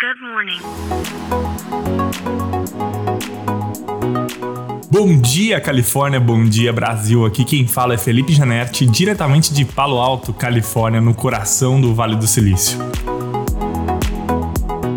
Good morning. Bom dia, Califórnia, bom dia, Brasil. Aqui quem fala é Felipe Janetti, diretamente de Palo Alto, Califórnia, no coração do Vale do Silício.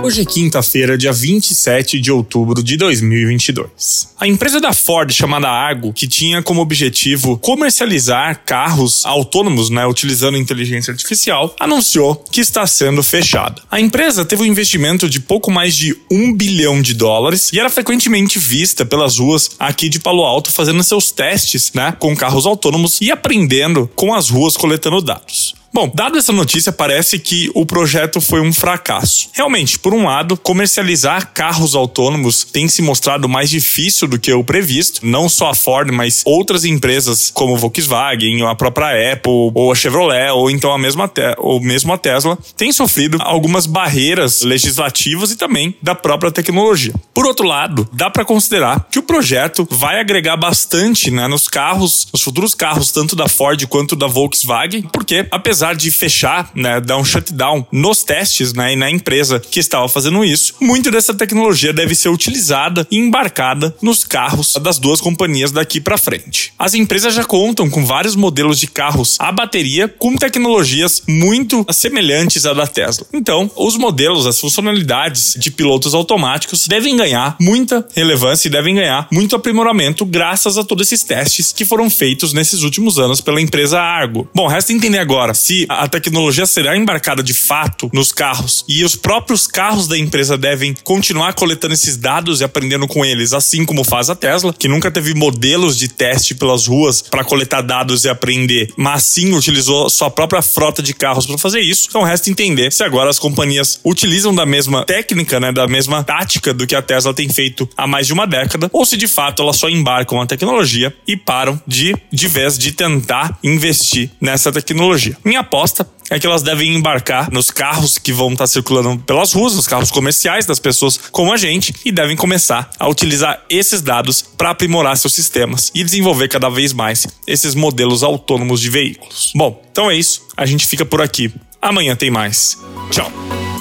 Hoje é quinta-feira, dia 27 de outubro de 2022. A empresa da Ford, chamada Argo, que tinha como objetivo comercializar carros autônomos, né, utilizando inteligência artificial, anunciou que está sendo fechada. A empresa teve um investimento de pouco mais de um bilhão de dólares e era frequentemente vista pelas ruas aqui de Palo Alto fazendo seus testes, né, com carros autônomos e aprendendo com as ruas coletando dados. Bom, dada essa notícia, parece que o projeto foi um fracasso. Realmente, por um lado, comercializar carros autônomos tem se mostrado mais difícil do que o previsto. Não só a Ford, mas outras empresas como Volkswagen, a própria Apple, ou a Chevrolet, ou então a mesma ou mesmo a Tesla, têm sofrido algumas barreiras legislativas e também da própria tecnologia. Por outro lado, dá para considerar que o projeto vai agregar bastante né, nos carros, nos futuros carros, tanto da Ford quanto da Volkswagen, porque apesar apesar de fechar, né, dar um shutdown nos testes, né, e na empresa que estava fazendo isso, muito dessa tecnologia deve ser utilizada e embarcada nos carros das duas companhias daqui para frente. As empresas já contam com vários modelos de carros a bateria com tecnologias muito semelhantes à da Tesla. Então, os modelos, as funcionalidades de pilotos automáticos devem ganhar muita relevância e devem ganhar muito aprimoramento graças a todos esses testes que foram feitos nesses últimos anos pela empresa Argo. Bom, resta entender agora se se a tecnologia será embarcada de fato nos carros e os próprios carros da empresa devem continuar coletando esses dados e aprendendo com eles, assim como faz a Tesla, que nunca teve modelos de teste pelas ruas para coletar dados e aprender, mas sim utilizou sua própria frota de carros para fazer isso. Então resta entender se agora as companhias utilizam da mesma técnica, né, da mesma tática do que a Tesla tem feito há mais de uma década, ou se de fato elas só embarcam a tecnologia e param de de vez de tentar investir nessa tecnologia. Minha aposta é que elas devem embarcar nos carros que vão estar circulando pelas ruas, nos carros comerciais das pessoas como a gente, e devem começar a utilizar esses dados para aprimorar seus sistemas e desenvolver cada vez mais esses modelos autônomos de veículos. Bom, então é isso. A gente fica por aqui. Amanhã tem mais. Tchau.